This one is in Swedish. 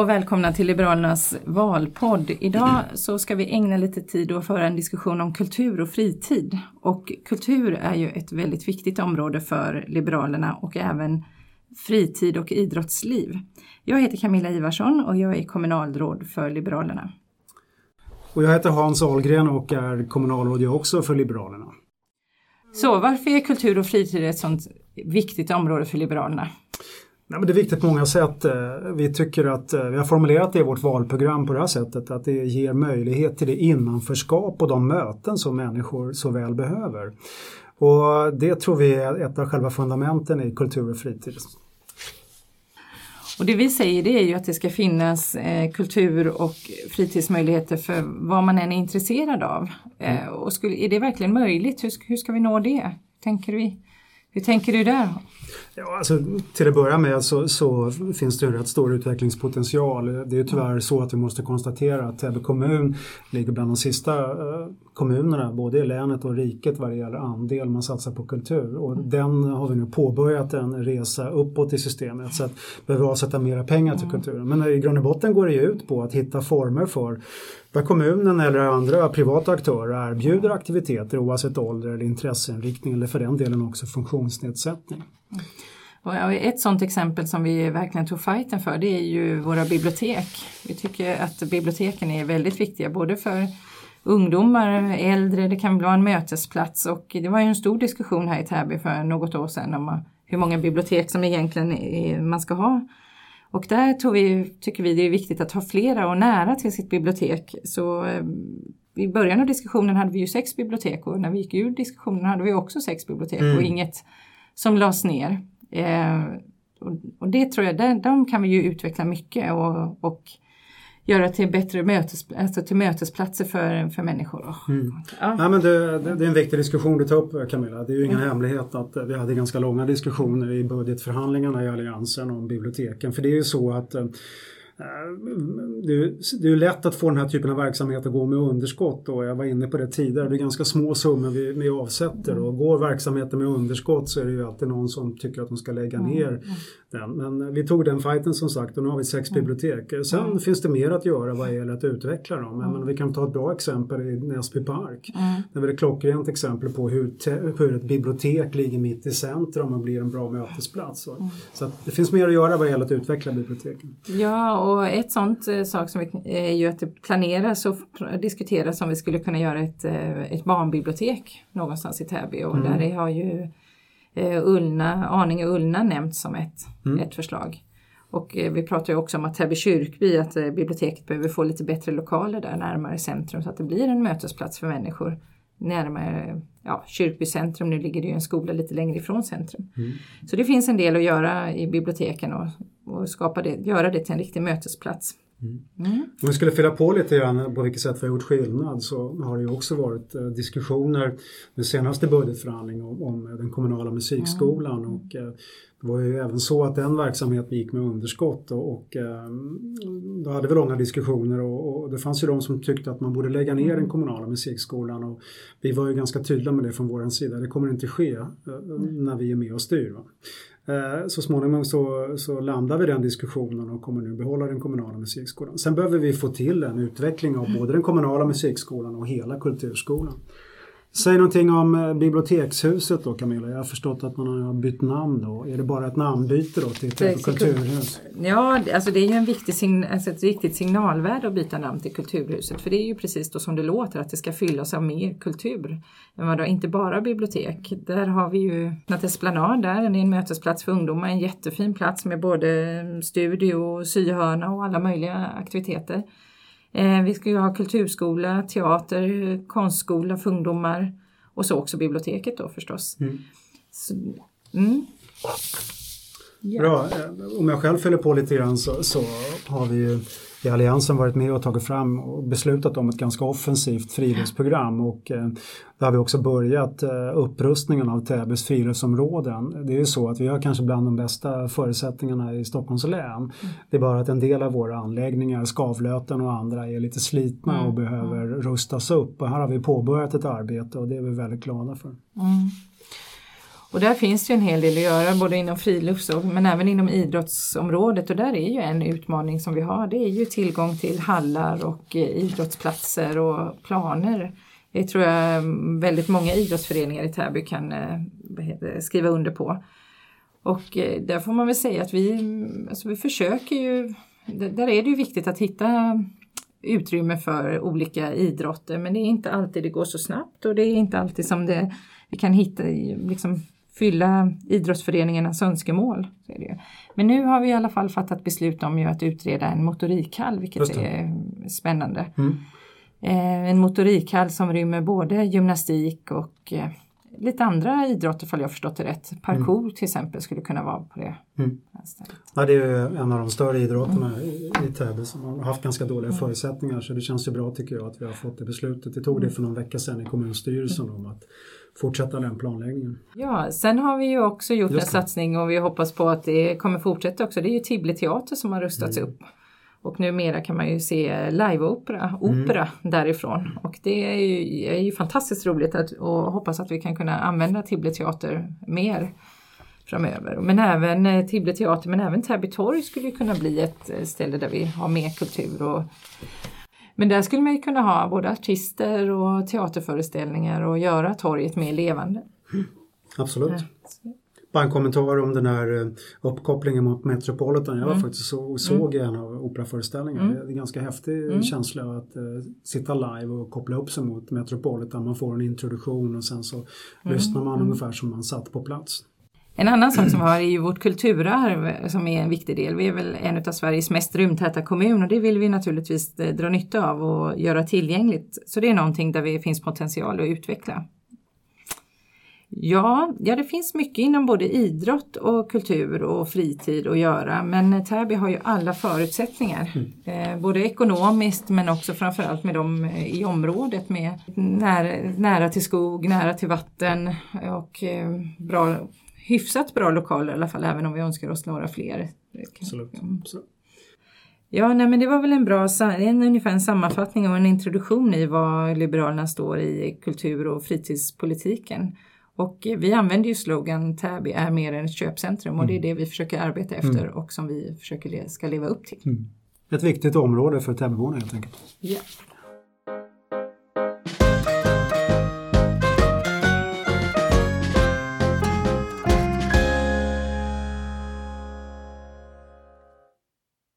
och välkomna till Liberalernas valpodd. Idag så ska vi ägna lite tid och föra en diskussion om kultur och fritid. Och kultur är ju ett väldigt viktigt område för Liberalerna och även fritid och idrottsliv. Jag heter Camilla Ivarsson och jag är kommunalråd för Liberalerna. Och jag heter Hans Ahlgren och är kommunalråd jag också för Liberalerna. Så varför är kultur och fritid ett sådant viktigt område för Liberalerna? Nej, men det är viktigt på många sätt. Eh, vi tycker att eh, vi har formulerat det i vårt valprogram på det här sättet att det ger möjlighet till det innanförskap och de möten som människor så väl behöver. Och det tror vi är ett av själva fundamenten i kultur och fritid. Och det vi säger det är ju att det ska finnas eh, kultur och fritidsmöjligheter för vad man än är intresserad av. Eh, och skulle, är det verkligen möjligt? Hur, hur ska vi nå det? Tänker vi? Hur tänker du där? Ja, alltså, till att börja med så, så, finns det en rätt stor utvecklingspotential. Det är tyvärr så att vi måste konstatera att Täby kommun ligger bland de sista eh, kommunerna både i länet och riket vad det gäller andel man satsar på kultur. Och den har vi nu påbörjat en resa uppåt i systemet så att vi behöver avsätta mera pengar till kulturen. Men i grund och botten går det ju ut på att hitta former för där kommunen eller andra privata aktörer erbjuder aktiviteter oavsett ålder eller intresseinriktning eller för den delen också funktionsnedsättning. Och ett sådant exempel som vi verkligen tog fighten för det är ju våra bibliotek. Vi tycker att biblioteken är väldigt viktiga både för ungdomar, äldre, det kan vara en mötesplats och det var ju en stor diskussion här i Täby för något år sedan om hur många bibliotek som egentligen är, man ska ha. Och där tror vi, tycker vi det är viktigt att ha flera och nära till sitt bibliotek. Så eh, i början av diskussionen hade vi ju sex bibliotek och när vi gick ur diskussionen hade vi också sex bibliotek mm. och inget som lades ner. Eh, och, och, det tror jag, där, de kan vi ju utveckla mycket och, och göra till bättre mötes, alltså till mötesplatser för, för människor. Mm. Ja. ja. men det, det, det, är en viktig diskussion du tar upp Camilla. Det är ju ingen mm. hemlighet att vi hade ganska långa diskussioner i budgetförhandlingarna i Alliansen om biblioteken. För det är ju så att eh, det är lätt att få den här typen av verksamhet att gå med underskott och jag var inne på det tidigare. Det är ganska små summor vi, vi avsätter och går verksamheten med underskott så är det ju alltid någon som tycker att de ska lägga mm, ner mm. den. Men vi tog den fighten som sagt och nu har vi sex mm. bibliotek. Sen mm. finns det mer att göra vad gäller att utveckla dem. Men mm. vi kan ta ett bra exempel i Näsby park. Mm. Det är ett klockrent exempel på hur, hur ett bibliotek ligger mitt i centrum och blir en bra mötesplats. Så det finns mer att göra vad gäller att utveckla biblioteken. Ja, och ett sånt eh, sak som vi, är ju att det planeras och diskuteras om vi skulle kunna göra ett, eh, ett barnbibliotek någonstans i Täby och mm. där har ju eh, Ullna, Arninge Ullna nämnts som ett, mm. ett förslag. Och eh, vi pratar ju också om att Täby kyrkby, att eh, biblioteket behöver få lite bättre lokaler där närmare centrum så att det blir en mötesplats för människor närmare ja, Kyrkby centrum. Nu ligger det ju en skola lite längre ifrån centrum. Mm. Så det finns en del att göra i biblioteken och, och skapa det, göra det till en riktig mötesplats. Mm. Mm. Om vi skulle fylla på lite grann på vilket sätt vi har gjort skillnad så har det ju också varit eh, diskussioner med senaste budgetförhandling om, om den kommunala musikskolan mm. och eh, det var ju även så att den verksamheten gick med underskott och, och eh, då hade vi långa diskussioner och, och, det fanns ju de som tyckte att man borde lägga ner den kommunala musikskolan och vi var ju ganska tydliga med det från vår sida. Det kommer inte ske eh, när vi är med och styr. Va? Eh, så småningom så, så landar vi den diskussionen och kommer nu behålla den kommunala musikskolan. Sen behöver vi få till en utveckling av både den kommunala musikskolan och hela kulturskolan. Säg någonting om eh, bibliotekshuset då Camilla. Jag har förstått att man har bytt namn då. Är det bara ett namnbyte då till Täby kulturhus? Ja, alltså det är ju en viktig alltså ett viktigt signalvärde att byta namn till Kulturhuset. För det är ju precis då som det låter att det ska fyllas av mer kultur. Men då, inte bara bibliotek. Där har vi ju Natt Esplanad där, det är en mötesplats för ungdomar. En jättefin plats med både studio, syhörna och alla möjliga aktiviteter. Eh, vi ska ju ha kulturskola, teater, konstskola för ungdomar och så också biblioteket då förstås. Mm. Så, mm. Ja. Bra, eh, om jag själv fyller på lite grann så, så har vi ju i Alliansen varit med och tagit fram och beslutat om ett ganska offensivt friluftsprogram och eh, där har vi också börjat eh, upprustningen av Täbys friluftsområden. Det är ju så att vi har kanske bland de bästa förutsättningarna i Stockholms län. Mm. Det är bara att en del av våra anläggningar, Skavlöten och andra, är lite slitna mm. och behöver mm. rustas upp och här har vi påbörjat ett arbete och det är vi väldigt glada för. Mm. Och där finns det ju en hel del att göra både inom frilufts men även inom idrottsområdet och där är ju en utmaning som vi har det är ju tillgång till hallar och eh, idrottsplatser och planer. Det tror jag mm, väldigt många idrottsföreningar i Täby kan eh, skriva under på. Och eh, där får man väl säga att vi, mm, alltså vi försöker ju, där är det ju viktigt att hitta utrymme för olika idrotter men det är inte alltid det går så snabbt och det är inte alltid som det, vi kan hitta, liksom, fylla idrottsföreningarnas önskemål. Men nu har vi i alla fall fattat beslut om ju att utreda en motorikhall vilket är spännande. Mm. Eh, en motorikhall som rymmer både gymnastik och eh, lite andra idrotter fall jag förstått det rätt. Parkour mm. till exempel skulle kunna vara på det. Mm. Ja, det är en av de större idrotterna mm. i, i Täby som har haft ganska dåliga mm. förutsättningar så det känns ju bra tycker jag att vi har fått det beslutet. Vi tog det för någon vecka sedan i kommunstyrelsen mm. om att fortsätta den planläggningen. Ja, sen har vi ju också gjort en satsning och vi hoppas på att det kommer fortsätta också. Det är ju Tibble teater som har rustats mm. upp. Och numera kan man ju se liveopera opera mm. därifrån. Och det är ju, är ju fantastiskt roligt att, och hoppas att vi kan kunna använda Tibble teater mer framöver. Men även eh, Tibble teater men även Täby torg skulle kunna bli ett eh, ställe där vi har mer kultur. Och, men där skulle man ju kunna ha både artister och teaterföreställningar och göra torget mer levande. Mm. Absolut. Ja. Bara en kommentar om den här eh, uppkopplingen mot Metropolitan. Jag var mm. faktiskt så, såg mm. en av operaföreställningarna. Mm. Det är en ganska häftig mm. känsla att uh, sitta live och koppla upp sig mot Metropolitan. Man får en introduktion och sen så mm. lyssnar man mm. ungefär som man satt på plats. En annan sak som vi har är ju vårt kulturarv som är en viktig del. Vi är väl en av Sveriges mest rymdtäta kommuner och det vill vi naturligtvis eh, dra nytta av och göra tillgängligt. Så det är någonting där det finns potential att utveckla. Ja, ja, det finns mycket inom både idrott och kultur och fritid att göra men Täby har ju alla förutsättningar. Mm. Eh, både ekonomiskt men också framförallt med dem i området med nära, nära till skog, nära till vatten och eh, bra, hyfsat bra lokaler i alla fall även om vi önskar oss några fler. Absolut. Ja, nej, men det var väl en bra, en, ungefär en sammanfattning och en introduktion i vad Liberalerna står i kultur och fritidspolitiken. Och vi använder ju slogan Täby är mer än ett köpcentrum och det är mm. det vi försöker arbeta mm. efter och som vi försöker ska leva upp till. Mm. Ett viktigt område för Täbyborna helt enkelt. Ja.